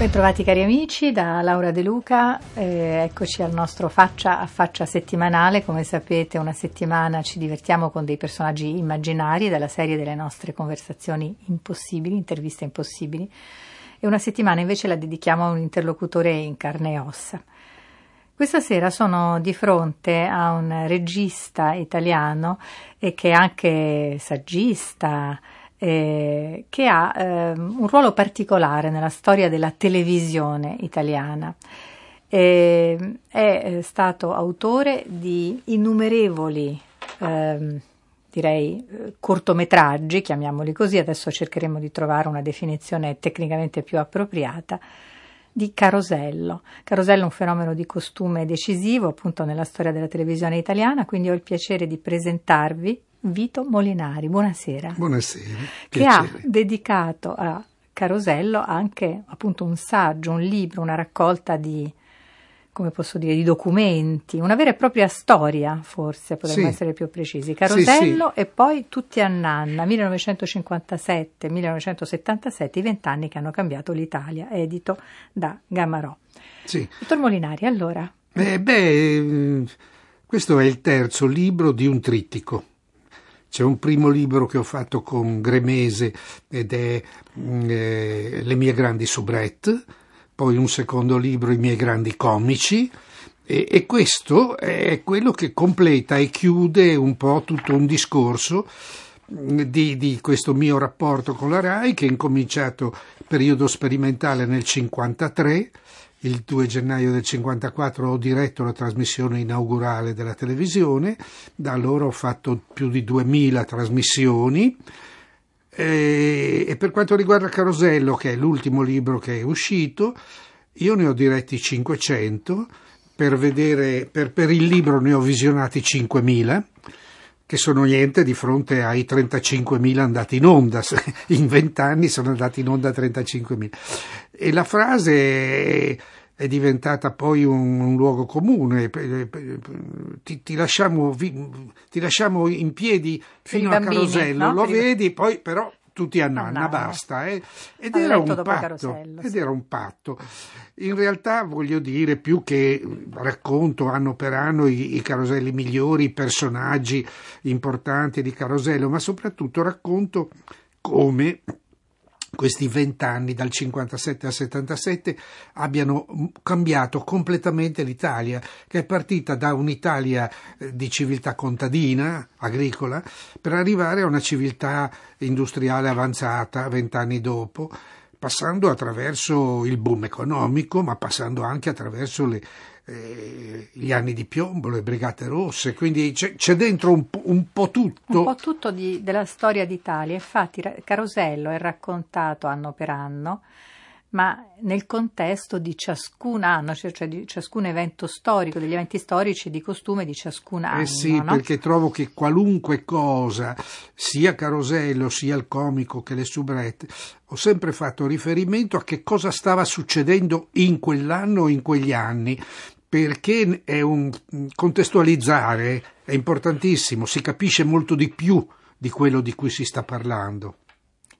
Bentrovati cari amici, da Laura De Luca, eh, eccoci al nostro faccia a faccia settimanale, come sapete una settimana ci divertiamo con dei personaggi immaginari dalla serie delle nostre conversazioni impossibili, interviste impossibili, e una settimana invece la dedichiamo a un interlocutore in carne e ossa. Questa sera sono di fronte a un regista italiano e che è anche saggista, eh, che ha eh, un ruolo particolare nella storia della televisione italiana. Eh, è stato autore di innumerevoli, ehm, direi, cortometraggi, chiamiamoli così, adesso cercheremo di trovare una definizione tecnicamente più appropriata, di Carosello. Carosello è un fenomeno di costume decisivo appunto nella storia della televisione italiana, quindi ho il piacere di presentarvi Vito Molinari. Buonasera. Buonasera. Che ha dedicato a Carosello anche appunto un saggio, un libro, una raccolta di come posso dire, di documenti, una vera e propria storia, forse potremmo sì. essere più precisi. Carosello sì, sì. e poi tutti a Nanna, 1957-1977, i vent'anni che hanno cambiato l'Italia, edito da Gamarò. Sì. Dottor Molinari, allora. Eh, beh, questo è il terzo libro di un trittico. C'è un primo libro che ho fatto con Gremese ed è mm, eh, Le mie grandi soubrette, poi un secondo libro I miei grandi comici e, e questo è quello che completa e chiude un po' tutto un discorso mm, di, di, questo mio rapporto con la RAI che è incominciato periodo sperimentale nel 1953 il 2 gennaio del 54 ho diretto la trasmissione inaugurale della televisione, da allora ho fatto più di 2000 trasmissioni. E, e per quanto riguarda Carosello, che è l'ultimo libro che è uscito, io ne ho diretti 500, per, vedere, per, per il libro ne ho visionati 5000 che sono niente di fronte ai 35.000 andati in onda, in vent'anni sono andati in onda 35.000. E la frase è diventata poi un, un luogo comune, ti, ti, lasciamo, ti, lasciamo, in piedi fino a Carosello, no? lo vedi, poi però tutti a nanna, basta. Eh? Ed, era patto, ed, era un patto, In realtà voglio dire, più che racconto anno per anno i, i caroselli migliori, i personaggi importanti di Carosello, ma soprattutto racconto come questi vent'anni dal 57 al 77 abbiano cambiato completamente l'Italia, che è partita da un'Italia eh, di civiltà contadina, agricola, per arrivare a una civiltà industriale avanzata vent'anni dopo passando attraverso il boom economico, ma passando anche attraverso le, eh, gli anni di piombo, le brigate rosse, quindi c'è, c'è dentro un, un, po' tutto. Un po' tutto di, della storia d'Italia. Infatti, Carosello è raccontato anno per anno ma nel contesto di ciascun anno, cioè, cioè, di ciascun evento storico, degli eventi storici di costume di ciascun anno. Eh sì, no? perché trovo che qualunque cosa, sia Carosello, sia il comico che le soubrette, ho sempre fatto riferimento a che cosa stava succedendo in quell'anno o in quegli anni, perché è un contestualizzare è importantissimo, si capisce molto di più di quello di cui si sta parlando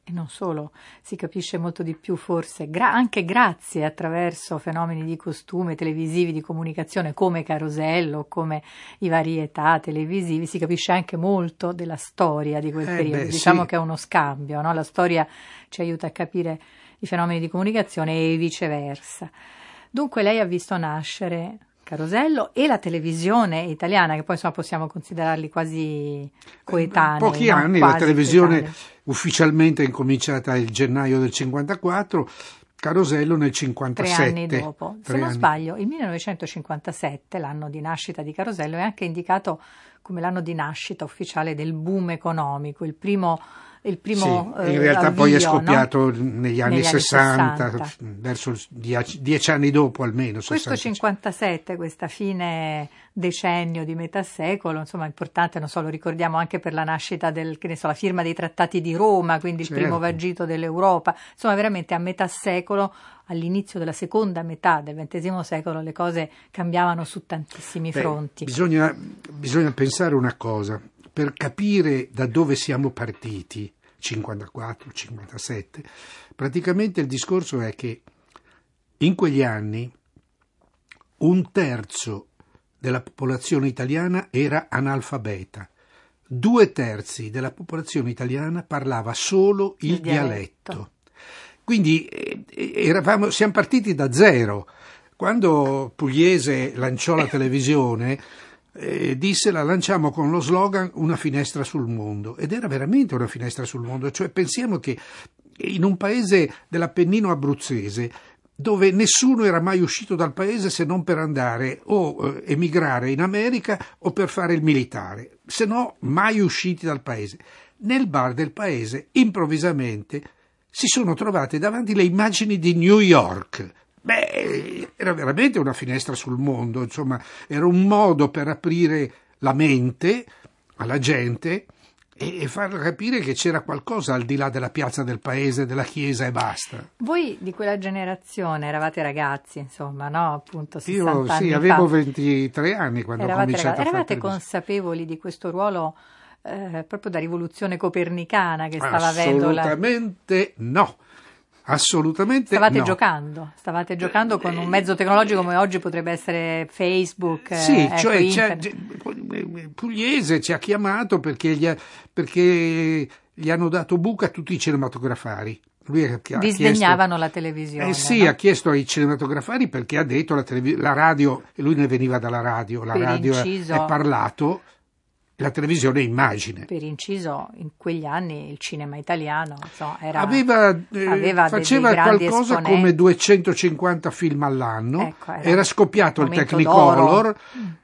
e non solo, si capisce molto di più forse, gra- anche grazie attraverso fenomeni di costume televisivi, di comunicazione come Carosello, come i varietà televisivi, si capisce anche molto della storia di quel eh periodo. Beh, diciamo sì. che è uno scambio, no? la storia ci aiuta a capire i fenomeni di comunicazione e viceversa. Dunque lei ha visto nascere Carosello e la televisione italiana, che poi insomma possiamo considerarli quasi coetanei. Pochi no? anni, quasi la televisione coetanei. ufficialmente è incominciata il gennaio del 54, Carosello nel 57. Tre anni dopo. Se non anni. sbaglio, il 1957, l'anno di nascita di Carosello, è anche indicato come l'anno di nascita ufficiale del boom economico, il primo il primo sì, in eh, realtà avvio, poi è scoppiato no? negli anni, negli 60, anni 60, verso dieci, dieci, anni dopo almeno. Questo 57, questa fine decennio di metà secolo, insomma importante, non so, lo ricordiamo anche per la nascita del, che ne so, la firma dei trattati di Roma, quindi certo. il primo certo. vagito dell'Europa, insomma veramente a metà secolo all'inizio della seconda metà del XX secolo le cose cambiavano su tantissimi Beh, fronti. Bisogna, bisogna pensare una cosa, per capire da dove siamo partiti, 54, 57, praticamente il discorso è che in quegli anni un terzo della popolazione italiana era analfabeta, due terzi della popolazione italiana parlava solo il, il dialetto. dialetto. Quindi eh, eravamo, siamo partiti da zero. Quando Pugliese lanciò la televisione, eh, disse la lanciamo con lo slogan una finestra sul mondo ed era veramente una finestra sul mondo, cioè pensiamo che in un paese dell'Appennino abruzzese dove nessuno era mai uscito dal paese se non per andare o eh, emigrare in America o per fare il militare, se no mai usciti dal paese. Nel bar del paese improvvisamente si sono trovate davanti le immagini di New York, Beh, era veramente una finestra sul mondo, insomma, era un modo per aprire la mente alla gente e, far capire che c'era qualcosa al di là della piazza del paese, della chiesa e basta. Voi di quella generazione eravate ragazzi, insomma, no? Appunto, 60 Io sì, fa. avevo 23 anni quando eravate ho cominciato ragazzi. a Eravate consapevoli di questo ruolo eh, proprio da rivoluzione copernicana che stava avendo la... Assolutamente no. Assolutamente Stavate no. giocando, stavate giocando con un mezzo tecnologico come oggi potrebbe essere Facebook. Sì, eh, cioè ecco, Pugliese ci ha chiamato perché gli, ha, perché gli hanno dato buca a tutti i cinematografari. Lui ha, ha Disdegnavano chiesto, la televisione. Eh sì, no? ha chiesto ai cinematografari perché ha detto la, televis- la radio, e lui ne veniva dalla radio, la per radio inciso, è parlato la televisione immagine. Per inciso, in quegli anni il cinema italiano so, era, aveva, eh, aveva faceva qualcosa esponenti. come 250 film all'anno, ecco, era, era, scoppiato il Technicolor.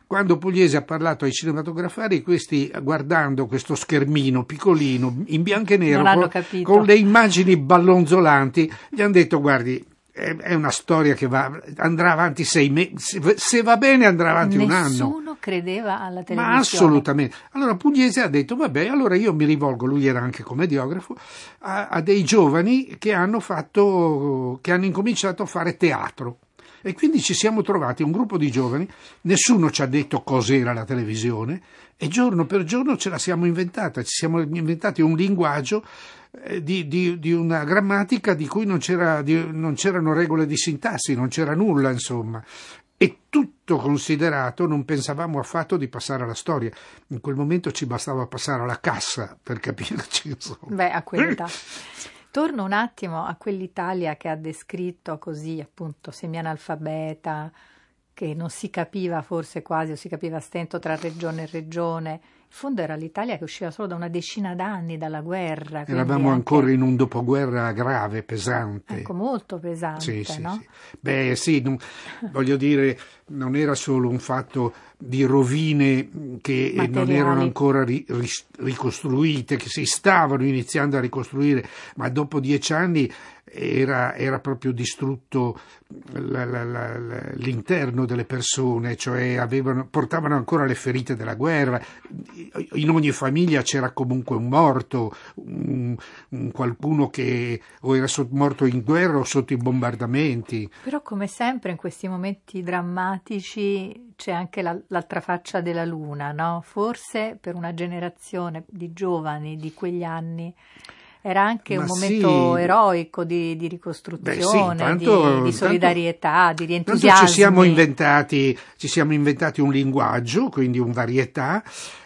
Quando Pugliese ha parlato ai cinematografari, questi guardando questo schermino piccolino in bianco e nero con, con le immagini ballonzolanti, gli hanno detto: Guardi, è una storia che va, andrà avanti sei mesi, se va bene andrà avanti Nessuno un anno. Nessuno credeva alla televisione. Ma assolutamente. Allora Pugliese ha detto, vabbè, allora io mi rivolgo, lui era anche commediografo, a, a dei giovani che hanno, fatto, che hanno incominciato a fare teatro. E quindi ci siamo trovati un gruppo di giovani, nessuno ci ha detto cos'era la televisione e giorno per giorno ce la siamo inventata, ci siamo inventati un linguaggio di, di, di, una grammatica di cui non, c'era, di, non c'erano regole di sintassi, non c'era nulla, insomma. E tutto considerato non pensavamo affatto di passare alla storia. In quel momento ci bastava passare alla cassa per capirci. Insomma. Beh, a quell'età. Torno un attimo a quell'Italia che ha descritto così, appunto, semi-analfabeta, che non si capiva forse quasi o si capiva a stento tra regione e regione. In fondo era l'Italia che usciva solo da una decina d'anni dalla guerra. Eravamo anche... ancora in un dopoguerra grave, pesante. Ecco, molto pesante, sì, sì, no? sì. Beh, sì, non, voglio dire, non era solo un fatto di rovine che Materiali. non erano ancora ri, ri, ricostruite, che si stavano iniziando a ricostruire, ma dopo dieci anni era, era proprio distrutto la, la, la, l'interno delle persone, cioè avevano, portavano ancora le ferite della guerra. In ogni famiglia c'era comunque un morto, un, un qualcuno che o era morto in guerra o sotto i bombardamenti. Però come sempre in questi momenti drammatici c'è anche l'altra faccia della luna, no? Forse per una generazione di giovani di quegli anni era anche Ma un momento sì. eroico di, di ricostruzione, Beh, sì, tanto, di, di, solidarietà, tanto, di rientusiasmo. Ci siamo, inventati, ci siamo inventati un linguaggio, quindi un varietà.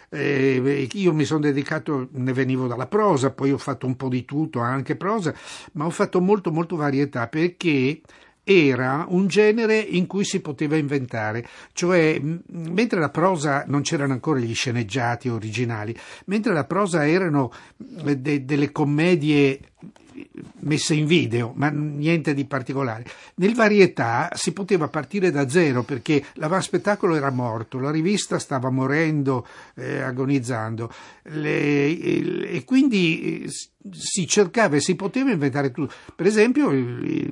Eh, io mi sono dedicato, ne venivo dalla prosa, poi ho fatto un po' di tutto, anche prosa, ma ho fatto molto molto varietà perché era un genere in cui si poteva inventare, cioè mentre la prosa non c'erano ancora gli sceneggiati originali, mentre la prosa erano de, delle commedie messe in video, ma niente di particolare. Nel varietà si poteva partire da zero perché l'avanspettacolo era morto, la rivista stava morendo, eh, agonizzando le, e quindi eh, si cercava e si poteva inventare tutto. Per esempio,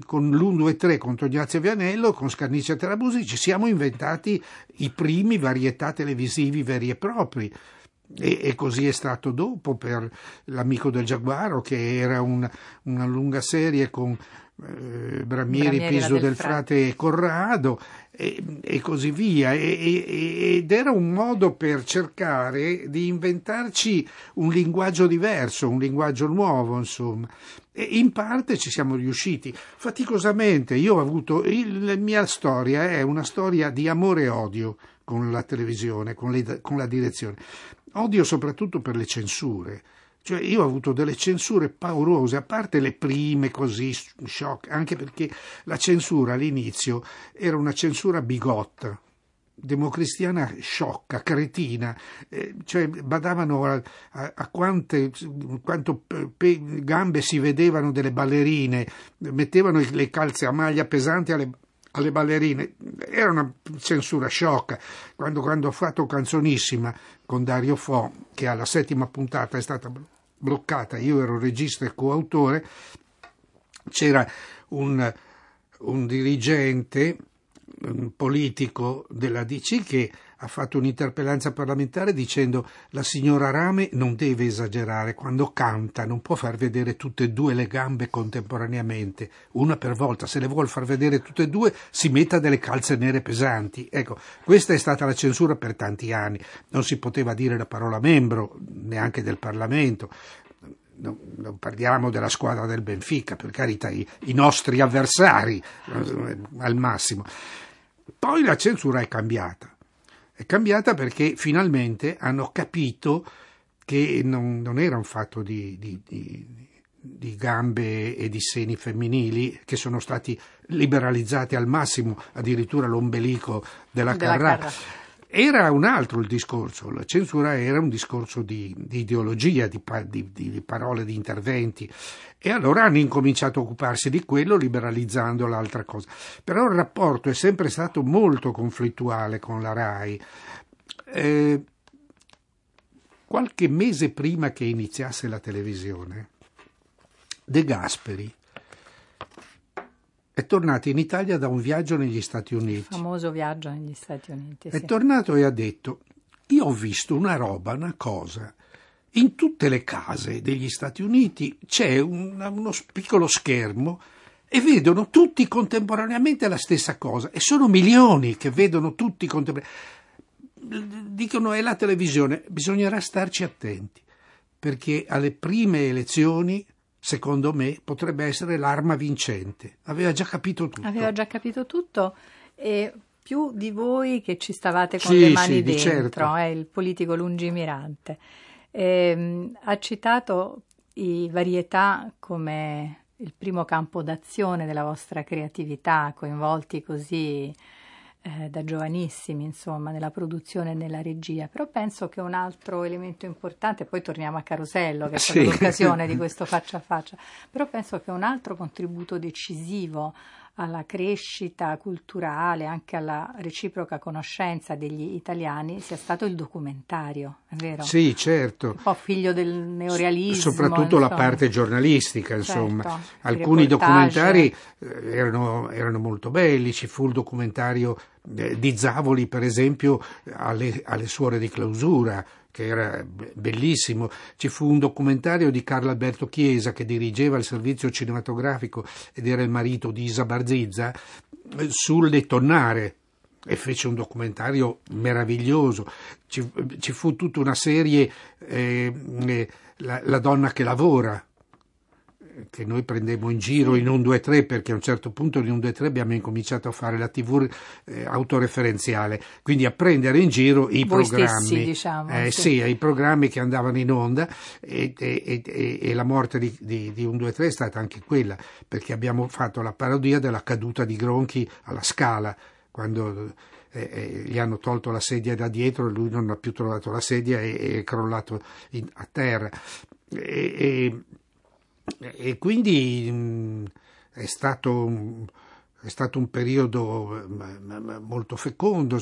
con l'1, 2, 3 contro Ignazio Vianello, con Scarnicia Terabusi, ci siamo inventati i primi varietà televisivi veri e propri. E, e, così è stato dopo per L'amico del Giaguaro, che era un, una lunga serie con eh, Bramieri, Bramieri Piso del, del Frate e Corrado e, e così via. E, ed era un modo per cercare di inventarci un linguaggio diverso, un linguaggio nuovo, insomma. E in parte ci siamo riusciti, faticosamente. Io ho avuto. Il, la mia storia è una storia di amore e odio con la televisione, con, le, con la direzione. Odio soprattutto per le censure. Cioè io ho avuto delle censure paurose, a parte le prime così, shock, anche perché la censura all'inizio era una censura bigotta, democristiana sciocca, cretina, eh, cioè badavano a, a, a quante quanto pe, gambe si vedevano delle ballerine, mettevano le calze a maglia pesanti alle alle ballerine. Era una censura sciocca. Quando, quando, ho fatto Canzonissima con Dario Fo, che alla settima puntata è stata bloccata, io ero regista e coautore, c'era un, un dirigente politico della DC che ha fatto un'interpellanza parlamentare dicendo la signora Rame non deve esagerare, quando canta non può far vedere tutte e due le gambe contemporaneamente, una per volta, se le vuole far vedere tutte e due si metta delle calze nere pesanti. Ecco, questa è stata la censura per tanti anni, non si poteva dire la parola membro neanche del Parlamento, non, parliamo della squadra del Benfica, per carità, i, i nostri avversari eh, al massimo. Poi la censura è cambiata. È cambiata perché finalmente hanno capito che non, non era un fatto di, di, di, di, gambe e di seni femminili che sono stati liberalizzati al massimo, addirittura l'ombelico della, della Carrà. Carrà era un altro il discorso, la censura era un discorso di, di ideologia, di, di, di, parole, di interventi e allora hanno incominciato a occuparsi di quello liberalizzando l'altra cosa. Però il rapporto è sempre stato molto conflittuale con la RAI. Eh, qualche mese prima che iniziasse la televisione, De Gasperi è tornato in Italia da un viaggio negli Stati Uniti. Il famoso viaggio negli Stati Uniti. Sì. È tornato e ha detto: Io ho visto una roba, una cosa. In tutte le case degli Stati Uniti c'è un, uno piccolo schermo e vedono tutti contemporaneamente la stessa cosa. E sono milioni che vedono tutti contemporaneamente. Dicono è la televisione, bisognerà starci attenti perché alle prime elezioni secondo me, potrebbe essere l'arma vincente. Aveva già capito tutto. Aveva già capito tutto e più di voi che ci stavate con sì, le mani sì, dentro, certo. è il politico lungimirante. Eh, ha citato i varietà come il primo campo d'azione della vostra creatività, coinvolti così eh, da giovanissimi, insomma, nella produzione e nella regia, però penso che un altro elemento importante, poi torniamo a Carosello, che è stata sì. l'occasione di questo faccia a faccia, però penso che un altro contributo decisivo alla crescita culturale, anche alla reciproca conoscenza degli italiani sia stato il documentario, è vero? Sì, certo. Un po' figlio del neorealismo. Soprattutto insomma. la parte giornalistica, insomma. Certo, Alcuni documentari eh, erano, erano, molto belli, ci fu il documentario eh, di Zavoli, per esempio, alle, alle suore di clausura, che era bellissimo. Ci fu un documentario di Carlo Alberto Chiesa che dirigeva il servizio cinematografico ed era il marito di Isa Barzizza sulle tonnare e fece un documentario meraviglioso. Ci, ci fu tutta una serie, eh, eh, la, la donna che lavora, che noi prendemmo in giro in un 2-3 perché a un certo punto in un 2-3 abbiamo incominciato a fare la tv eh, autoreferenziale, quindi a prendere in giro i Voi programmi, stessi, diciamo, eh, sì. sì. i programmi che andavano in onda e, e, e, e la morte di, di, di un 2-3 è stata anche quella perché abbiamo fatto la parodia della caduta di Gronchi alla Scala quando eh, eh, gli hanno tolto la sedia da dietro e lui non ha più trovato la sedia e, è crollato in, a terra. E, e quindi mh, è stato è stato un periodo molto fecondo,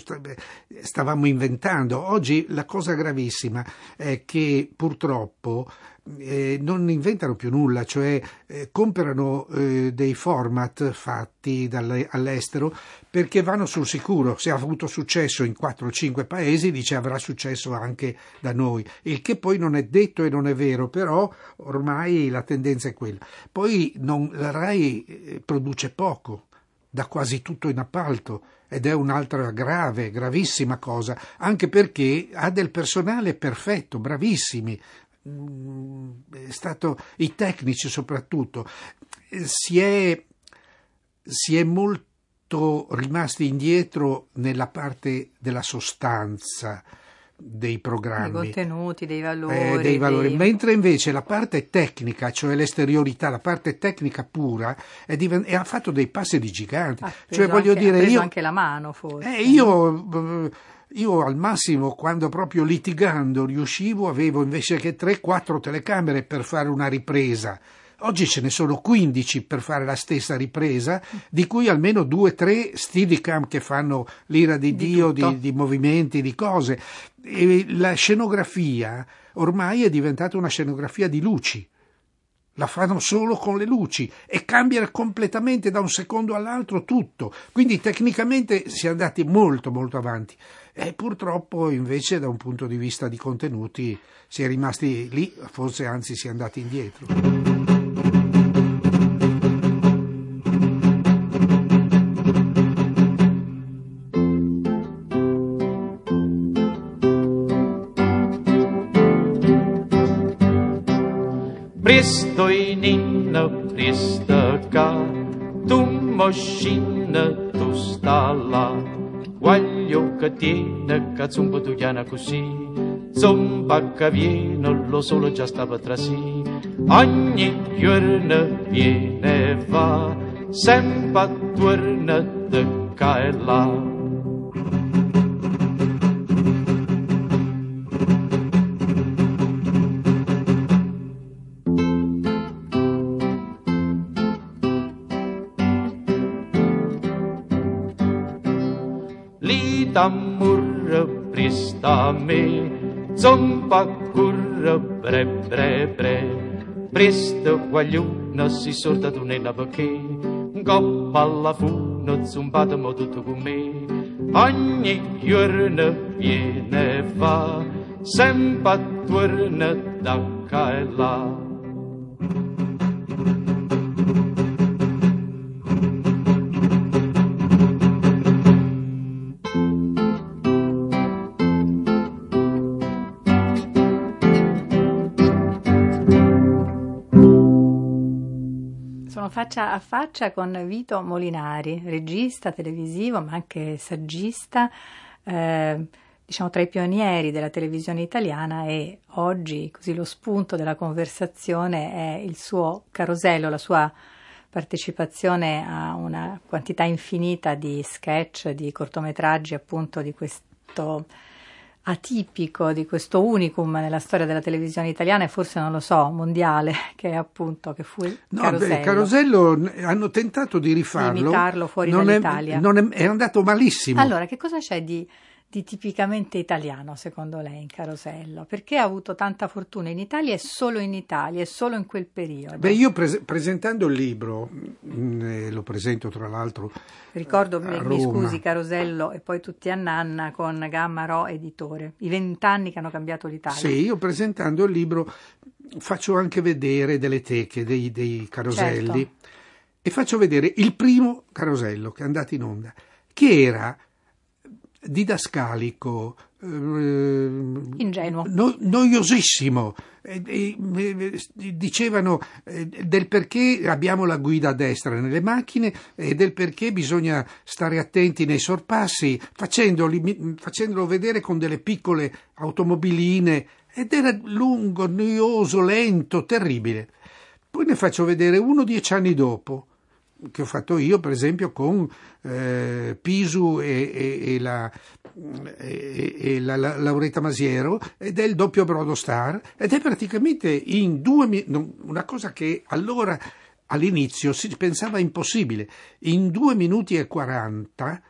stavamo inventando. Oggi la cosa gravissima è che purtroppo eh, non inventano più nulla, cioè eh, comprano eh, dei format fatti all'estero perché vanno sul sicuro. Se ha avuto successo in 4 o 5 paesi, dice avrà successo anche da noi, il che poi non è detto e non è vero, però ormai la tendenza è quella. Poi non, la RAI eh, produce poco dà quasi tutto in appalto ed è un'altra grave, gravissima cosa, anche perché ha del personale perfetto, bravissimi, è stato, i tecnici soprattutto, si è, si è molto rimasti indietro nella parte della sostanza dei programmi. Dei contenuti, dei valori. Eh, dei valori. Dei... Mentre invece la parte tecnica, cioè l'esteriorità, la parte tecnica pura, è diven- e ha fatto dei passi di gigante. Ha cioè, voglio anche, dire, io, anche la mano, forse. Eh, io, io al massimo, quando proprio litigando riuscivo, avevo invece che 3-4 telecamere per fare una ripresa Oggi ce ne sono 15 per fare la stessa ripresa, di cui almeno 2-3 steadicam che fanno l'ira di, di Dio, di, di, movimenti, di cose. E la scenografia ormai è diventata una scenografia di luci. La fanno solo con le luci e cambia completamente da un secondo all'altro tutto. Quindi tecnicamente si è andati molto molto avanti. E purtroppo invece da un punto di vista di contenuti si è rimasti lì, forse anzi si è andati indietro. Pristoinina, pristaca, tu moșină, tu sta la. Guaglio che tiene, che zumba tu chiana così, zumba che viene, lo solo già stava tra sì. Ogni giorno viene e va, sempre torna da qua e là. Murră prista me, zompa curră bre bre bre, presta guagliuna si sorta tu nella perché, goppa alla funa zumbata mo tutto con me, ogni giorno viene e va, sempre torna da qua e là. Faccia a faccia con Vito Molinari, regista televisivo ma anche saggista, eh, diciamo tra i pionieri della televisione italiana e oggi così lo spunto della conversazione è il suo carosello, la sua partecipazione a una quantità infinita di sketch, di cortometraggi appunto di questo atipico di questo unicum nella storia della televisione italiana e forse non lo so, mondiale, che è appunto che fu il no, Carosello. Beh, Carosello hanno tentato di rifarlo. Di imitarlo fuori non dall'Italia. È, non è, è andato malissimo. Allora, che cosa c'è di di tipicamente italiano, secondo lei, in Carosello? Perché ha avuto tanta fortuna in Italia e solo in Italia e solo in quel periodo? Beh, io pres- presentando il libro, mh, mm, eh, lo presento tra l'altro. Ricordo, mi, mi, scusi, Carosello e poi tutti a Nanna con Gamma Ro editore, i vent'anni che hanno cambiato l'Italia. Sì, io presentando il libro faccio anche vedere delle teche dei, dei caroselli certo. e faccio vedere il primo carosello che è andato in onda, che era didascalico, eh, ingenuo, no, noiosissimo. Eh, eh, dicevano del perché abbiamo la guida a destra nelle macchine e del perché bisogna stare attenti nei sorpassi, facendolo vedere con delle piccole automobiline ed era lungo, noioso, lento, terribile. Poi ne faccio vedere uno dieci anni dopo che ho fatto io, per esempio, con eh, Pisu e, e, e, la, e la, la, Lauretta Masiero, ed è il doppio Brodo Star, ed è praticamente in due una cosa che allora all'inizio si pensava impossibile, in due minuti e quaranta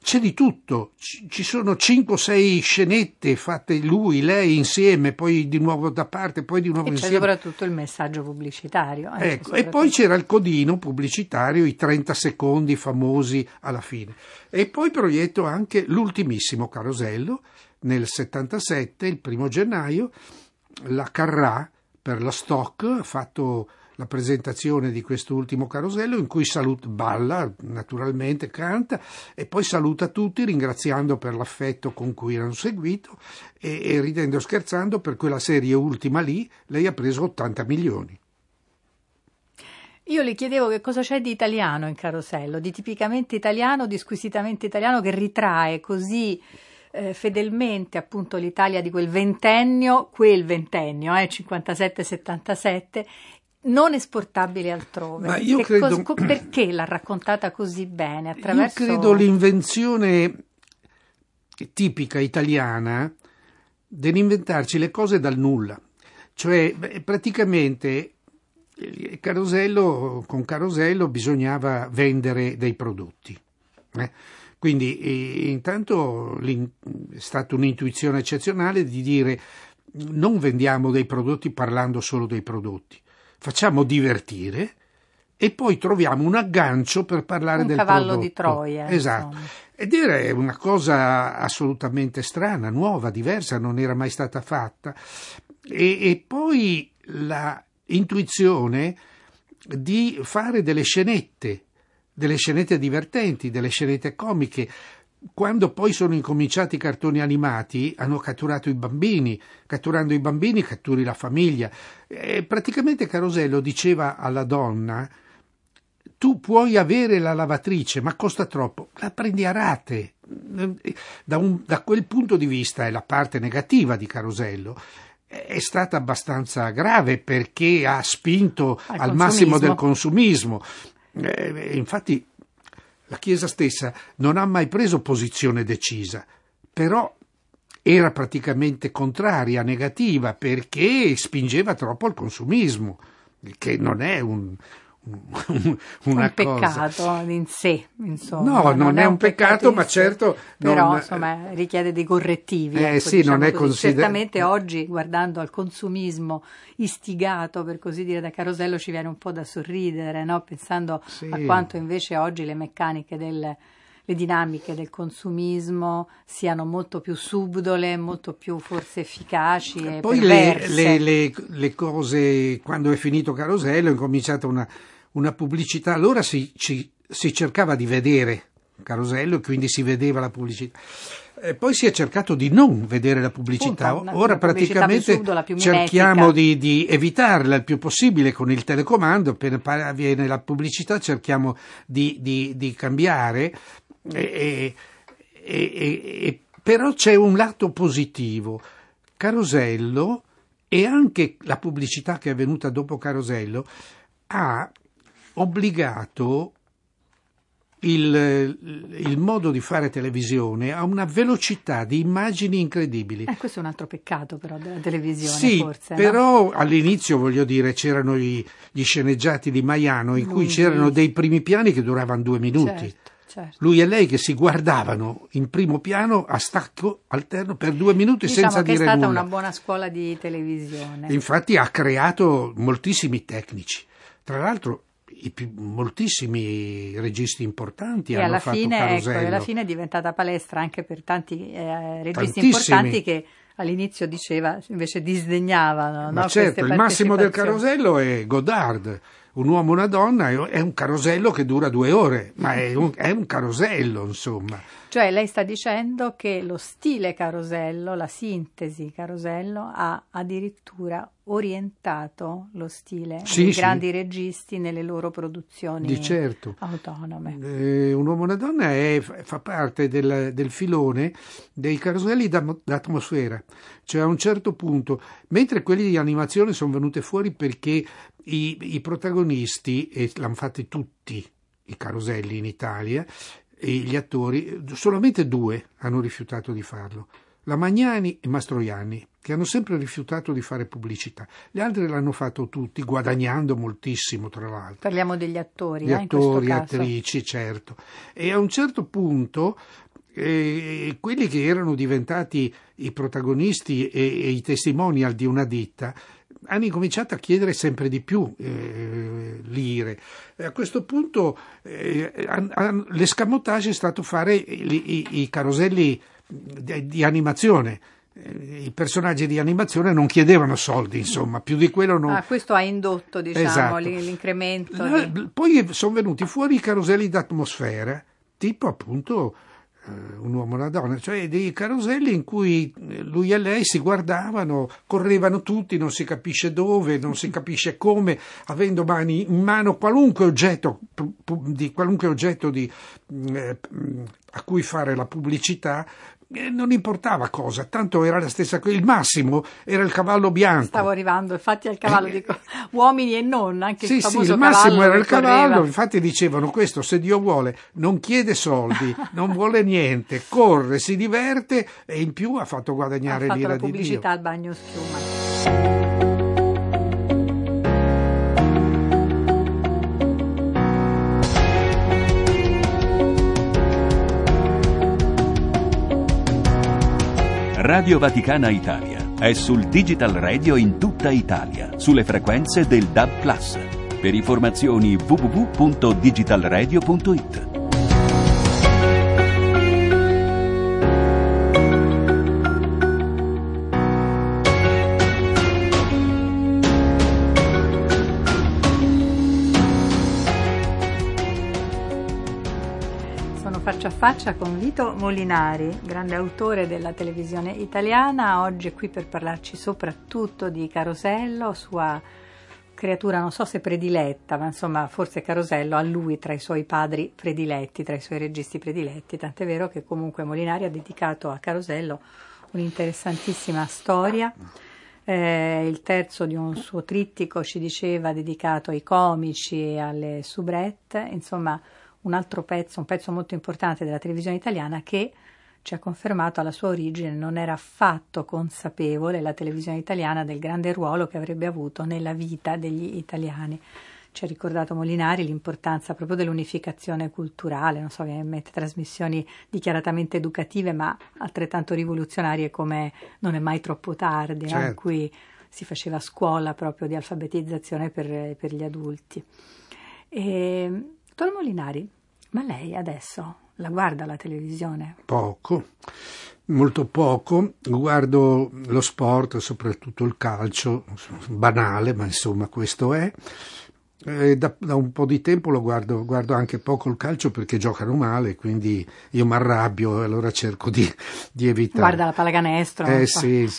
c'è di tutto, ci sono 5-6 scenette fatte lui, lei insieme, poi di nuovo da parte, poi di nuovo e insieme. C'è soprattutto il messaggio pubblicitario. Eh, ecco, e poi c'era il codino pubblicitario, i 30 secondi famosi alla fine. E poi proietto anche l'ultimissimo carosello nel 77, il primo gennaio, la Carrà per la Stock, fatto la presentazione di quest'ultimo carosello in cui saluta, balla, naturalmente canta e poi saluta tutti ringraziando per l'affetto con cui erano seguito e, e ridendo e scherzando per quella serie ultima lì lei ha preso 80 milioni. Io le chiedevo che cosa c'è di italiano in Carosello, di tipicamente italiano, di squisitamente italiano che ritrae così eh, fedelmente appunto l'Italia di quel ventennio, quel ventennio, eh, 57-77, non esportabile altrove. Ma io credo... cos- perché l'ha raccontata così bene? Attraverso... Io credo l'invenzione tipica italiana dell'inventarci le cose dal nulla. Cioè, praticamente Carosello, con Carosello bisognava vendere dei prodotti. Eh? Quindi eh, intanto è stata un'intuizione eccezionale di dire non vendiamo dei prodotti parlando solo dei prodotti, facciamo divertire e poi troviamo un aggancio per parlare un del cavallo prodotto. di Troia. Esatto. Insomma. Ed era una cosa assolutamente strana, nuova, diversa, non era mai stata fatta. E, e poi la intuizione di fare delle scenette, delle scenette divertenti, delle scenette comiche, quando poi sono incominciati i cartoni animati, hanno catturato i bambini. Catturando i bambini, catturi la famiglia. E praticamente Carosello diceva alla donna: Tu puoi avere la lavatrice, ma costa troppo, la prendi a rate. Da, un, da quel punto di vista è la parte negativa di Carosello è stata abbastanza grave perché ha spinto al, al massimo del consumismo. Eh, infatti la Chiesa stessa non ha mai preso posizione decisa, però era praticamente contraria, negativa, perché spingeva troppo al consumismo, che non è un, un peccato cosa. in sé, insomma. No, non, non è, è, un peccato, peccato ma certo. Però, non, insomma, richiede dei correttivi. Eh, ecco, sì, diciamo non è così. consider- Certamente oggi, guardando al consumismo istigato, per così dire, da Carosello, ci viene un po' da sorridere, no? pensando sì. a quanto invece oggi le meccaniche del le dinamiche del consumismo siano molto più subdole, molto più forse efficaci e Poi le, le, le, le, cose, quando è finito Carosello, è incominciata una, una pubblicità, allora si, ci, si cercava di vedere Carosello e quindi si vedeva la pubblicità. E poi si è cercato di non vedere la pubblicità, Punto, ora una praticamente subdola, cerchiamo di, di, evitarla il più possibile con il telecomando, appena avviene la pubblicità cerchiamo di, di, di cambiare, e, e, però c'è un lato positivo. Carosello e anche la pubblicità che è venuta dopo Carosello ha obbligato il, il, modo di fare televisione a una velocità di immagini incredibili. Eh, questo è un altro peccato però della televisione, sì, forse. Però no? all'inizio, voglio dire, c'erano i, gli sceneggiati di Maiano in Lunghi. cui c'erano dei primi piani che duravano due minuti. Certo, certo. Lui e lei che si guardavano in primo piano a stacco alterno per due minuti diciamo senza dire nulla. è stata una buona scuola di televisione. Infatti ha creato moltissimi tecnici. Tra l'altro più, moltissimi registi importanti e hanno alla fatto fine, Carosello. Ecco, alla fine è diventata palestra anche per tanti eh, registi Tantissimi. importanti che all'inizio diceva, invece disdegnavano. Ma no, certo, il massimo del carosello è Godard, un uomo e una donna, è un carosello che dura due ore, ma è un, è un carosello, insomma. Cioè lei sta dicendo che lo stile carosello, la sintesi carosello, ha addirittura orientato lo stile Sì, dei sì. grandi registi nelle loro produzioni Di certo. autonome. Eh, un uomo e una donna è- fa parte del, del filone dei caroselli d'atmosfera, cioè a un certo punto, mentre quelli di animazione sono venuti fuori perché i, i protagonisti, e l'hanno fatti tutti i caroselli in Italia, e gli attori, solamente due hanno rifiutato di farlo. La Magnani e Mastroianni, che hanno sempre rifiutato di fare pubblicità. Gli altri l'hanno fatto tutti, guadagnando moltissimo, tra l'altro Parliamo degli attori, gli eh, attori, attrici, certo. E a un certo punto eh, quelli che erano diventati i protagonisti e, e i testimonial di una ditta hanno incominciato a chiedere sempre di più eh, lire. E a questo punto eh, l'escamotage è stato fare i, i- i caroselli di, di animazione. Eh, I personaggi di animazione non chiedevano soldi, insomma, più di quello non, Ah, questo ha indotto diciamo, Esatto. li- l'incremento. Di- Poi sono venuti fuori i caroselli d'atmosfera, tipo appunto eh, un uomo e una donna, cioè dei caroselli in cui eh, lui e lei si guardavano, correvano tutti, non si capisce dove, non si capisce come, avendo mani, in mano qualunque oggetto, di, qualunque oggetto di, mm, eh, mm, a cui fare la pubblicità. Eh, Non importava cosa, tanto era la stessa cosa. Il massimo era il cavallo bianco. Stavo arrivando, infatti al cavallo dico uomini e non, anche Sì, il sì, famoso il massimo era il cavallo, correva. infatti dicevano questo, se Dio vuole, non chiede soldi, non vuole niente, corre, si diverte e in più ha fatto ha guadagnare fatto l'ira la di Dio. pubblicità al bagno schiuma. Radio Vaticana Italia è sul Digital Radio in tutta Italia, sulle frequenze del DAB+. Per informazioni www.digitalradio.it. faccia con Vito Molinari, grande autore della televisione italiana, oggi è qui per parlarci soprattutto di Carosello, sua creatura non so se prediletta, ma insomma forse Carosello ha lui tra i suoi padri prediletti, tra i suoi registi prediletti, tant'è vero che comunque Molinari ha dedicato a Carosello un'interessantissima storia. Eh, il terzo di un suo trittico ci diceva dedicato ai comici e alle soubrette, insomma un altro pezzo, un pezzo molto importante della televisione italiana che ci ha confermato alla sua origine non era affatto consapevole la televisione italiana del grande ruolo che avrebbe avuto nella vita degli italiani. Ci ha ricordato Molinari l'importanza proprio dell'unificazione culturale, non so, ovviamente trasmissioni dichiaratamente educative ma altrettanto rivoluzionarie come Non è mai troppo tardi, no? in Certo. cui si faceva scuola proprio di alfabetizzazione per, per gli adulti. E, dottor Molinari, ma lei adesso la guarda la televisione? Poco, molto poco. Guardo lo sport, soprattutto il calcio, banale, ma insomma questo è. Eh, da, da un po' di tempo lo guardo, guardo anche poco il calcio perché giocano male, quindi io mi arrabbio e allora cerco di, di evitare. Guarda la pallacanestro? Eh so. sì.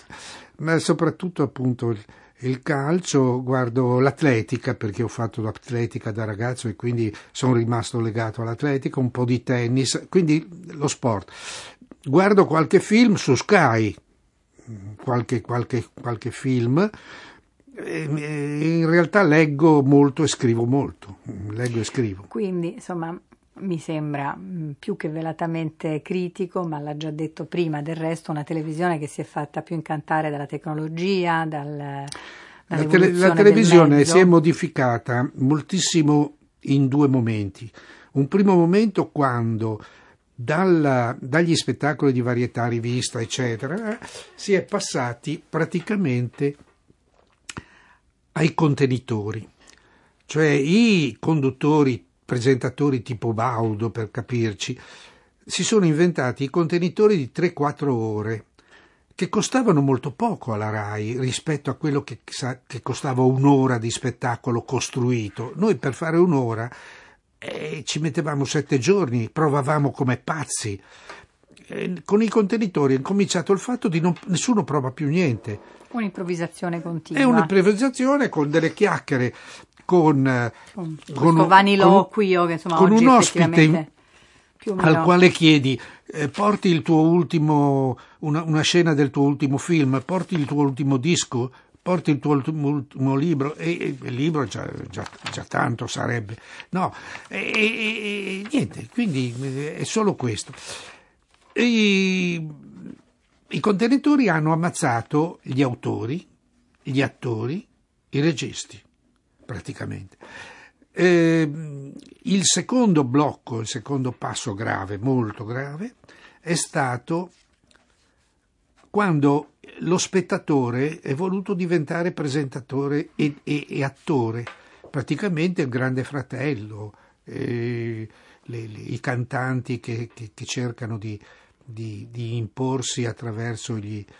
ma soprattutto appunto il, calcio, guardo l'atletica perché ho fatto l'atletica da ragazzo e quindi sono rimasto legato all'atletica, un po' di tennis, quindi lo sport. Guardo qualche film su Sky, qualche, qualche, qualche film. e- e In realtà leggo molto e scrivo molto, leggo e scrivo. Quindi, insomma, mi sembra mh, più che velatamente critico, ma l'ha già detto prima, del resto una televisione che si è fatta più incantare dalla tecnologia, dal, La, tele- la televisione si è modificata moltissimo in due momenti. Un primo momento quando dalla- dagli spettacoli di varietà, rivista, eccetera, si è passati praticamente ai contenitori, cioè i conduttori, presentatori tipo Baudo per capirci, si sono inventati i contenitori di 3-4 ore che costavano molto poco alla RAI rispetto a quello che, che costava un'ora di spettacolo costruito. Noi per fare un'ora eh, ci mettevamo sette giorni, provavamo come pazzi. eh, con i contenitori è cominciato il fatto di non, nessuno prova più niente. Un'improvvisazione continua. È un'improvvisazione con delle chiacchiere, con, eh, con, con questo vaniloquio che insomma con un ospite al quale chiedi eh, porti il tuo ultimo una, una scena del tuo ultimo film, porti il tuo ultimo disco, porti il tuo ultimo, ultimo libro e, il libro già, già- già tanto sarebbe. No, e, e- e- niente, quindi eh, è solo questo. I contenitori hanno ammazzato gli autori, gli attori, i registi, praticamente. Ehm, il secondo blocco, il secondo passo grave, molto grave, è stato quando lo spettatore è voluto diventare presentatore e, e- e attore, praticamente il grande fratello, eh, le- le- i cantanti che, che- che cercano di, di- di imporsi attraverso gli- eh,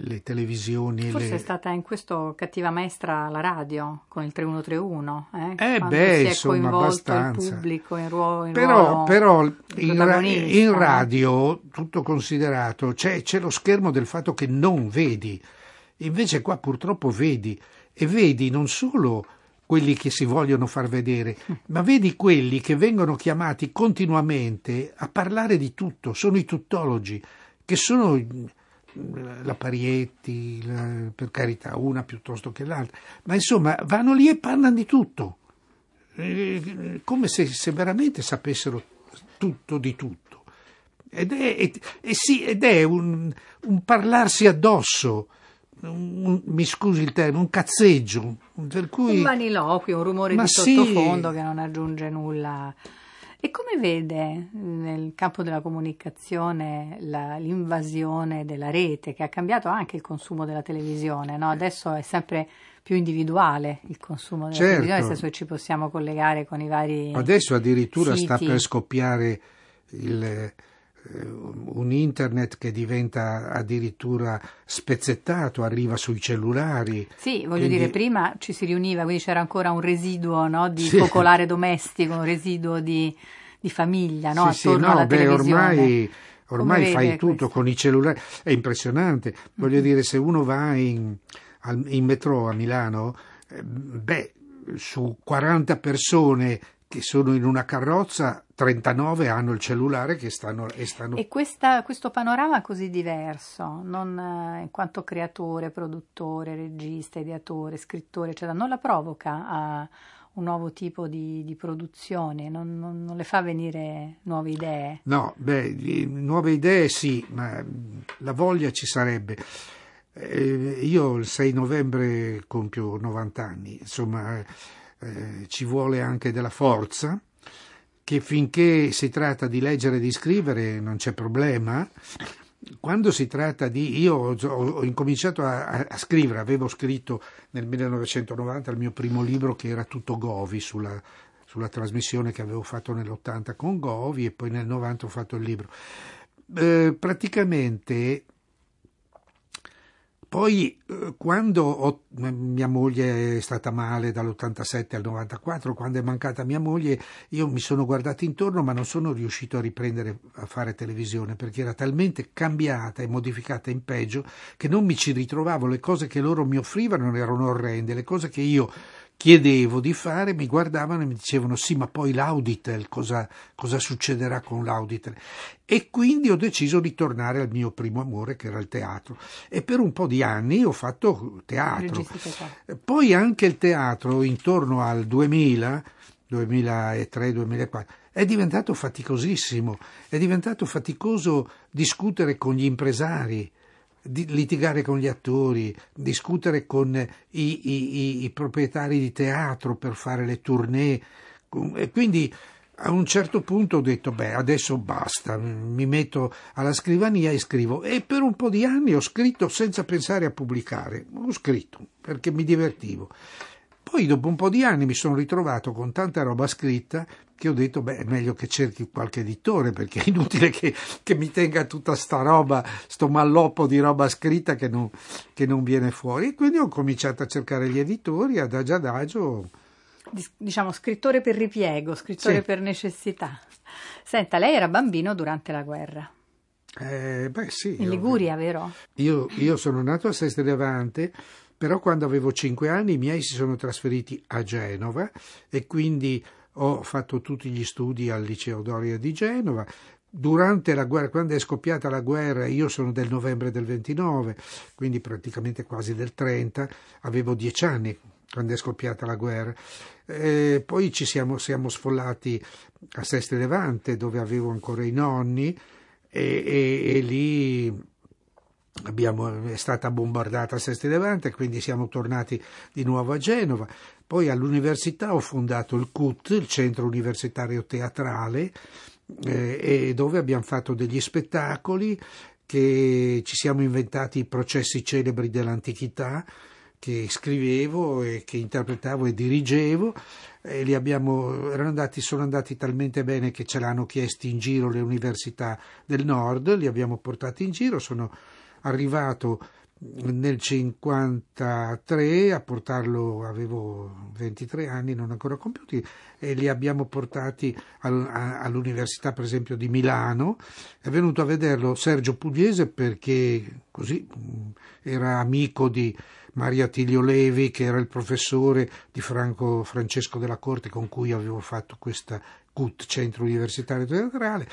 le televisioni. Forse le- è stata in questo cattiva maestra la radio con il 3131, eh? Eh, beh, insomma, abbastanza. il pubblico in ruolo, in Però, ruolo però in, ra- in no? radio, tutto considerato, c'è, c'è lo schermo del fatto che non vedi. Invece qua purtroppo vedi. E vedi non solo quelli che si vogliono far vedere, ma vedi quelli che vengono chiamati continuamente a parlare di tutto. Sono i tuttologi, che sono mm, la Parietti, la- per carità, una piuttosto che l'altra. Ma insomma, vanno lì e parlano di tutto eh, come se, se veramente sapessero tutto di tutto. Ed è, ed- e sì, ed è un, un parlarsi addosso, un- mi scusi il termine, un cazzeggio. Per cui, Un vaniloquio, un rumore Ma di sì. sottofondo che non aggiunge nulla. E come vede nel campo della comunicazione la- l'invasione della rete che ha cambiato anche il consumo della televisione? no? Adesso è sempre più individuale il consumo della Certo. televisione, nel senso che ci possiamo collegare con i vari adesso addirittura sta siti. per scoppiare il, un internet che diventa addirittura spezzettato, arriva sui cellulari. Sì, voglio Quindi- dire, prima ci si riuniva, quindi c'era ancora un residuo no, di Sì. focolare domestico, un residuo di, di famiglia no, Sì, sì, attorno no, alla beh, televisione. ormai, ormai fai tutto questo? con i cellulari, è impressionante. Voglio dire, se uno va in, in metro a Milano, eh, beh, su 40 persone che sono in una carrozza, 39 hanno il cellulare che stanno, e stanno E questa- questo panorama così diverso, non eh, in quanto creatore, produttore, regista, ideatore, scrittore, eccetera, non la provoca a un nuovo tipo di, di produzione, non, non- non le fa venire nuove idee. No, beh, nuove idee sì, ma la voglia ci sarebbe. Eh, io il 6 novembre compio 90 anni, insomma, eh, ci vuole anche della forza, che finché si tratta di leggere e di scrivere non c'è problema. Quando si tratta di... Io ho, ho incominciato a, a- scrivere, avevo scritto nel 1990 il mio primo libro che era tutto Govi sulla, sulla trasmissione che avevo fatto nell'80 con Govi e poi nel 90 ho fatto il libro. Eh, praticamente poi eh, quando ho- mia moglie è stata male dall'87 al 94, quando è mancata mia moglie, io mi sono guardato intorno ma non sono riuscito a riprendere a fare televisione perché era talmente cambiata e modificata in peggio che non mi ci ritrovavo, le cose che loro mi offrivano erano orrende, le cose che io chiedevo di fare mi guardavano e mi dicevano sì ma poi l'Auditel cosa, cosa succederà con l'Auditel? E quindi ho deciso di tornare al mio primo amore che era il teatro. E per un po' di anni ho fatto teatro. Poi anche il teatro intorno al 2000 2003-2004 è diventato faticosissimo. È diventato faticoso discutere con gli impresari litigare con gli attori, discutere con i, i- i- proprietari di teatro per fare le tournée. E quindi a un certo punto ho detto, beh, adesso basta, mi metto alla scrivania e scrivo. E per un po' di anni ho scritto senza pensare a pubblicare. Ho scritto perché mi divertivo. Poi dopo un po' di anni mi sono ritrovato con tanta roba scritta che ho detto, beh, è meglio che cerchi qualche editore perché è inutile che, che mi tenga tutta sta roba, sto malloppo di roba scritta che non, che non viene fuori. E quindi ho cominciato a cercare gli editori, adagio adagio. Diciamo scrittore per ripiego, scrittore Sì. per necessità. Senta, lei era bambino durante la guerra. Eh, beh, sì. In io- Liguria, vero? Io, io sono nato a Seste Levante, però quando avevo cinque anni i miei si sono trasferiti a Genova e quindi ho fatto tutti gli studi al liceo Doria di Genova. Durante la guerra, quando è scoppiata la guerra, io sono del novembre del 29, quindi praticamente quasi del 30, avevo dieci anni quando è scoppiata la guerra. Eh, poi ci siamo, siamo sfollati a Seste Levante, dove avevo ancora i nonni, e, e- e lì abbiamo- è stata bombardata Seste Levante, quindi siamo tornati di nuovo a Genova. Poi all'università ho fondato il CUT, il Centro Universitario Teatrale, eh, dove abbiamo fatto degli spettacoli che ci siamo inventati i processi celebri dell'antichità che scrivevo e che interpretavo e dirigevo e li abbiamo, andati, sono andati talmente bene che ce l'hanno chiesti in giro le università del nord, li abbiamo portati in giro, sono arrivato nel 53 a portarlo, avevo 23 anni, non ancora compiuti, e li abbiamo portati all'Università, per esempio, di Milano. È venuto a vederlo Sergio Pugliese perché così mh, era amico di Maria Tilio Levi, che era il professore di Franco Francesco della Corte con cui avevo fatto questa CUT, Centro Universitario Teatrale.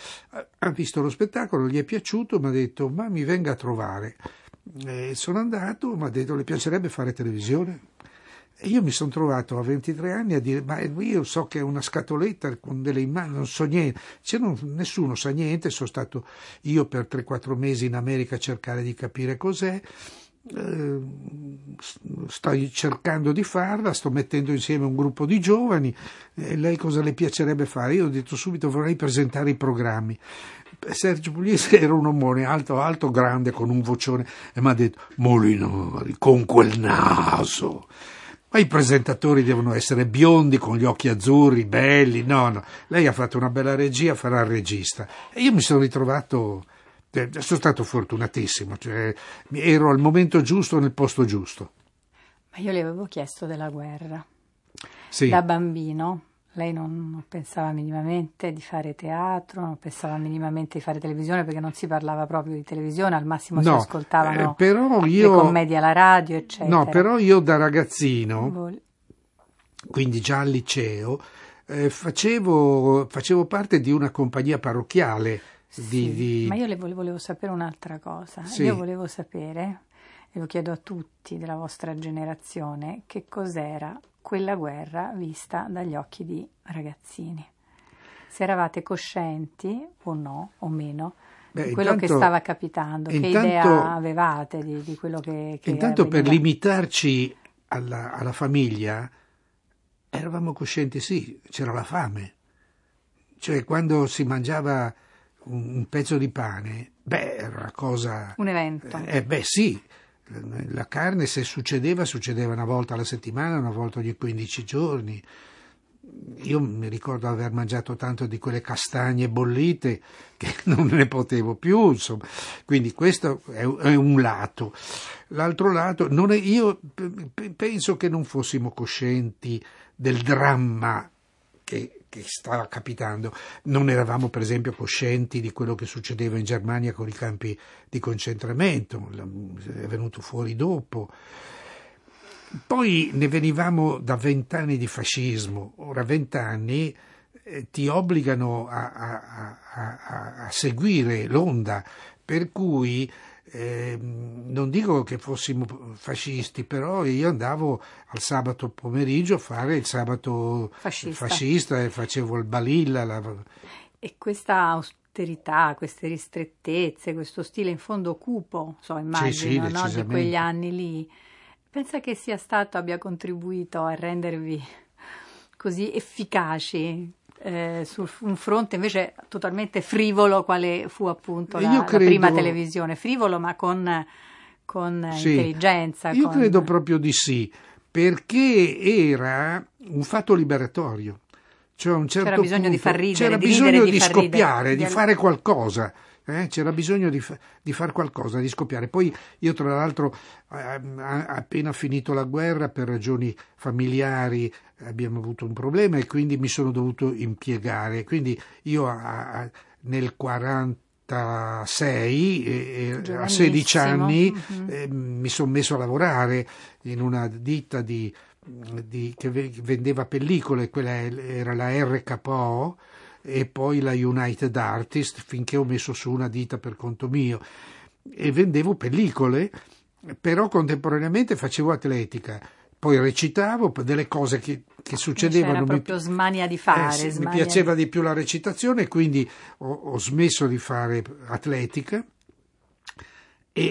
Ha- visto lo spettacolo, gli è piaciuto, mi ha detto ma mi venga a trovare. E sono andato, mi ha detto le piacerebbe fare televisione? E io mi sono trovato a 23 anni a dire, ma io so che è una scatoletta con delle immagini, non so niente, Cioè, non- nessuno sa niente, sono stato io per 3-4 mesi in America a cercare di capire cos'è, eh, sto cercando di farla, sto mettendo insieme un gruppo di giovani, e lei cosa le piacerebbe fare? Io ho detto subito vorrei presentare i programmi. Sergio Pugliese era un omone alto, alto, grande, con un vocione, e mi ha detto Molinari, con quel naso. Ma i presentatori devono essere biondi, con gli occhi azzurri, belli. No, no, lei ha fatto una bella regia, farà il regista. E io mi sono ritrovato, sono stato fortunatissimo, cioè, ero al momento giusto, nel posto giusto. Ma io le avevo chiesto della guerra. Sì. Da bambino lei non, pensava minimamente di fare teatro, non pensava minimamente di fare televisione perché non si parlava proprio di televisione, al massimo si No, ascoltavano eh, io- le commedie alla radio, eccetera. No, però io da ragazzino, Vol- quindi già al liceo, eh, facevo, facevo parte di una compagnia parrocchiale. Sì, di- Ma io le volevo, sapere un'altra cosa. Sì. Io volevo sapere, e lo chiedo a tutti della vostra generazione, che cos'era quella guerra vista dagli occhi di ragazzini. Se eravate coscienti o no, o meno, Beh, di quello che intanto- stava capitando, che intanto- idea avevate di, di quello che, che Intanto per avveniva? limitarci alla, alla famiglia, eravamo coscienti, sì, c'era la fame. Cioè, quando si mangiava un, pezzo di pane, beh, era una cosa... Un evento. Eh, beh, sì, la carne se succedeva, succedeva una volta alla settimana, una volta ogni 15 giorni. Io mi ricordo aver mangiato tanto di quelle castagne bollite che non ne potevo più, insomma. Quindi questo è, un lato. L'altro lato, non è- io penso che non fossimo coscienti del dramma che, che stava capitando. Non eravamo, per esempio, coscienti di quello che succedeva in Germania con i campi di concentramento, è venuto fuori dopo. Poi ne venivamo da vent'anni di fascismo, ora vent'anni eh, ti obbligano a- a- a- a seguire l'onda, per cui ehm, non dico che fossimo fascisti, però io andavo al sabato pomeriggio a fare il sabato Fascista. fascista e facevo il balilla. la- E questa austerità, queste ristrettezze, questo stile in fondo cupo, so, immagino, sì, no, di quegli anni lì, pensa che sia stato, abbia contribuito a rendervi così efficaci eh, su un fronte invece totalmente frivolo, quale fu appunto la, Io la credo- prima televisione, frivolo ma con, con Sì. intelligenza. Io con- credo proprio di sì, perché era un fatto liberatorio. Cioè, un certo C'era bisogno di punto far ridere, c'era di bisogno ridere, di di scoppiare, ridere. di Di- fare qualcosa. Eh, C'era bisogno di, fa- di fare qualcosa, di scoppiare. Poi io, tra l'altro, eh, appena finito la guerra, per ragioni familiari, abbiamo avuto un problema e quindi mi sono dovuto impiegare. Quindi io a- a- nel 86 e, e a 16 anni Mhm. eh, mi sono messo a lavorare in una ditta di, di- che ve- vendeva pellicole, quella era la RKO e poi la United Artists finché ho messo su una ditta per conto mio e vendevo pellicole, però contemporaneamente facevo atletica, poi recitavo delle cose che, che succedevano. C'era mi- proprio smania di fare. eh sì, mi smania piaceva di più la recitazione, quindi ho, ho smesso di fare atletica e,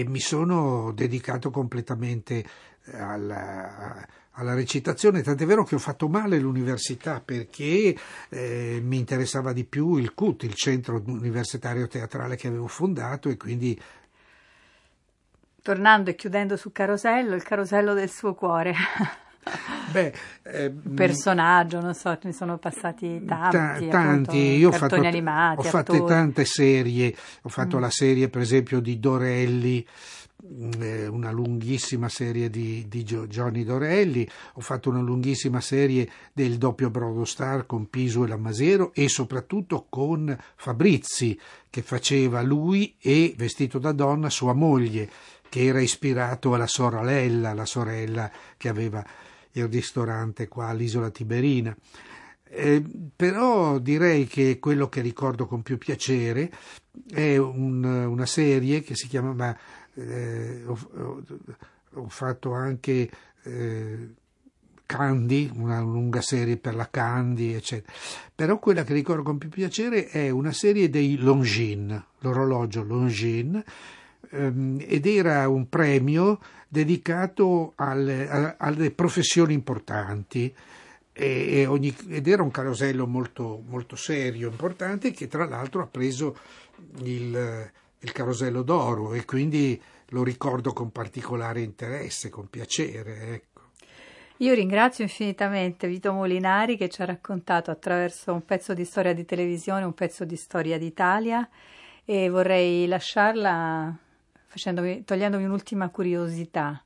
e mi sono dedicato completamente alla, alla recitazione, tant'è vero che ho fatto male l'università perché eh, mi interessava di più il CUT, il centro universitario teatrale che avevo fondato e quindi Tornando e chiudendo su Carosello, il carosello del suo cuore. beh, eh, Personaggio, non so, ne sono passati Ta- tanti. tanti, appunto, io ho fatto, animati, ho attori. tante serie, ho fatto Mm. la serie per esempio di Dorelli, una lunghissima serie di, di Johnny Dorelli, ho fatto una lunghissima serie del doppio Brodo Star con Piso e Lamasero e soprattutto con Fabrizi che faceva lui e vestito da donna sua moglie che era ispirato alla sorella, la sorella che aveva il ristorante qua all'isola Tiberina. Eh, però direi che quello che ricordo con più piacere è un- una serie che si chiama eh, ho, ho- fatto anche eh, Candy, una lunga serie per la Candy, eccetera. Però quella che ricordo con più piacere è una serie dei Longines, l'orologio Longines, ehm, ed era un premio dedicato alle, alle professioni importanti e ogni- ed era un carosello molto, molto serio, importante, che tra l'altro ha preso il, il carosello d'oro e quindi lo ricordo con particolare interesse, con piacere. Ecco. Io ringrazio infinitamente Vito Molinari che ci ha raccontato attraverso un pezzo di storia di televisione, un pezzo di storia d'Italia e vorrei lasciarla facendomi- togliendomi un'ultima curiosità.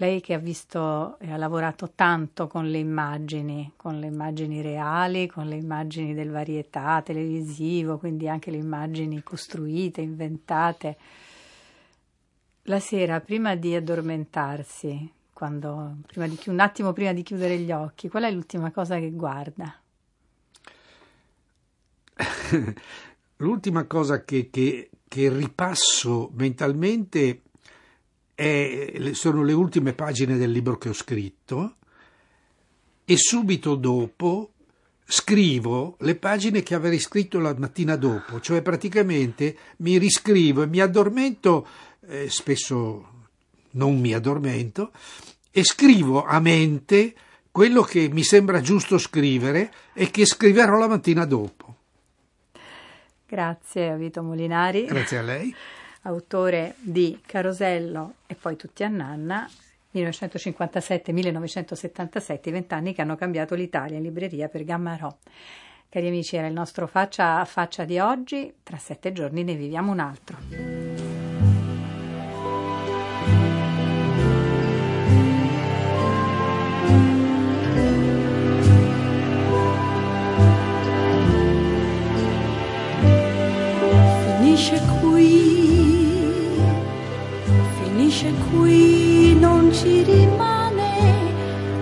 Lei che ha visto e ha lavorato tanto con le immagini, con le immagini reali, con le immagini del varietà televisivo, quindi anche le immagini costruite, inventate. La sera, prima di addormentarsi, quando, di un attimo prima di chiudere gli occhi, qual è l'ultima cosa che guarda? L'ultima cosa che, che- che ripasso mentalmente è- sono le ultime pagine del libro che ho scritto e subito dopo scrivo le pagine che avrei scritto la mattina dopo, cioè praticamente mi riscrivo e mi addormento, eh, spesso non mi addormento, e scrivo a mente quello che mi sembra giusto scrivere e che scriverò la mattina dopo. Grazie a Vito Molinari, Grazie a lei. Autore di Carosello e poi tutti a Nanna, 1957-1977, i vent'anni che hanno cambiato l'Italia in libreria per Gammarò. Cari amici, era il nostro faccia a faccia di oggi, tra sette giorni ne viviamo un altro. Finisce qui, finisce qui, non ci rimane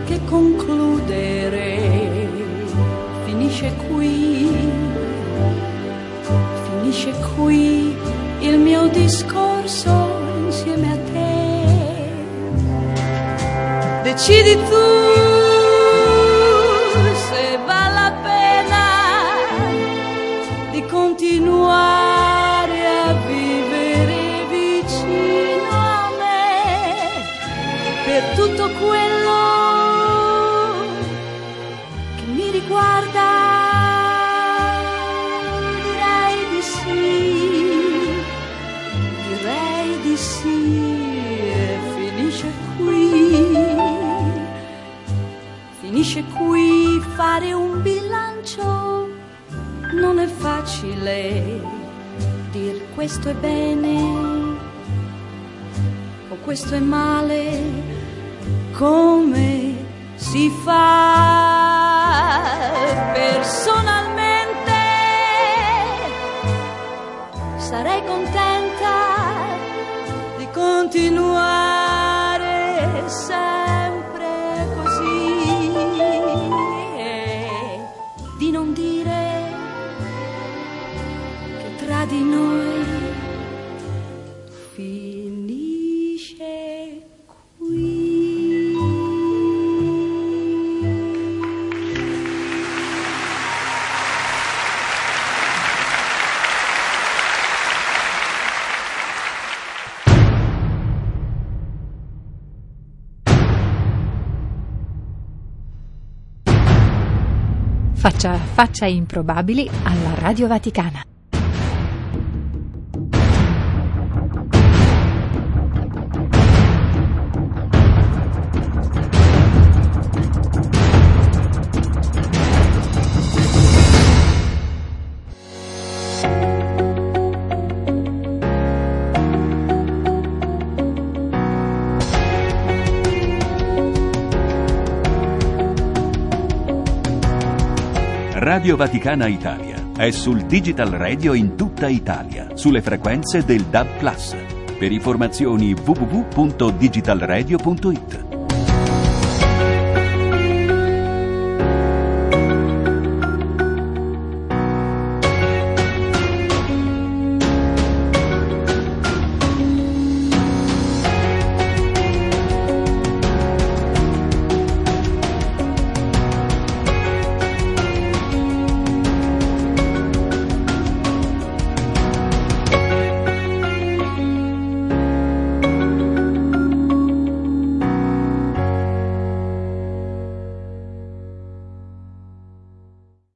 che concludere. Finisce qui, finisce qui il mio discorso insieme a te. Decidi tu facile dir questo è bene o questo è male, come si fa personalmente. Faccia a faccia improbabili alla Radio Vaticana. Radio Vaticana Italia è sul Digital Radio in tutta Italia, sulle frequenze del DAB+. Per informazioni www.digitalradio.it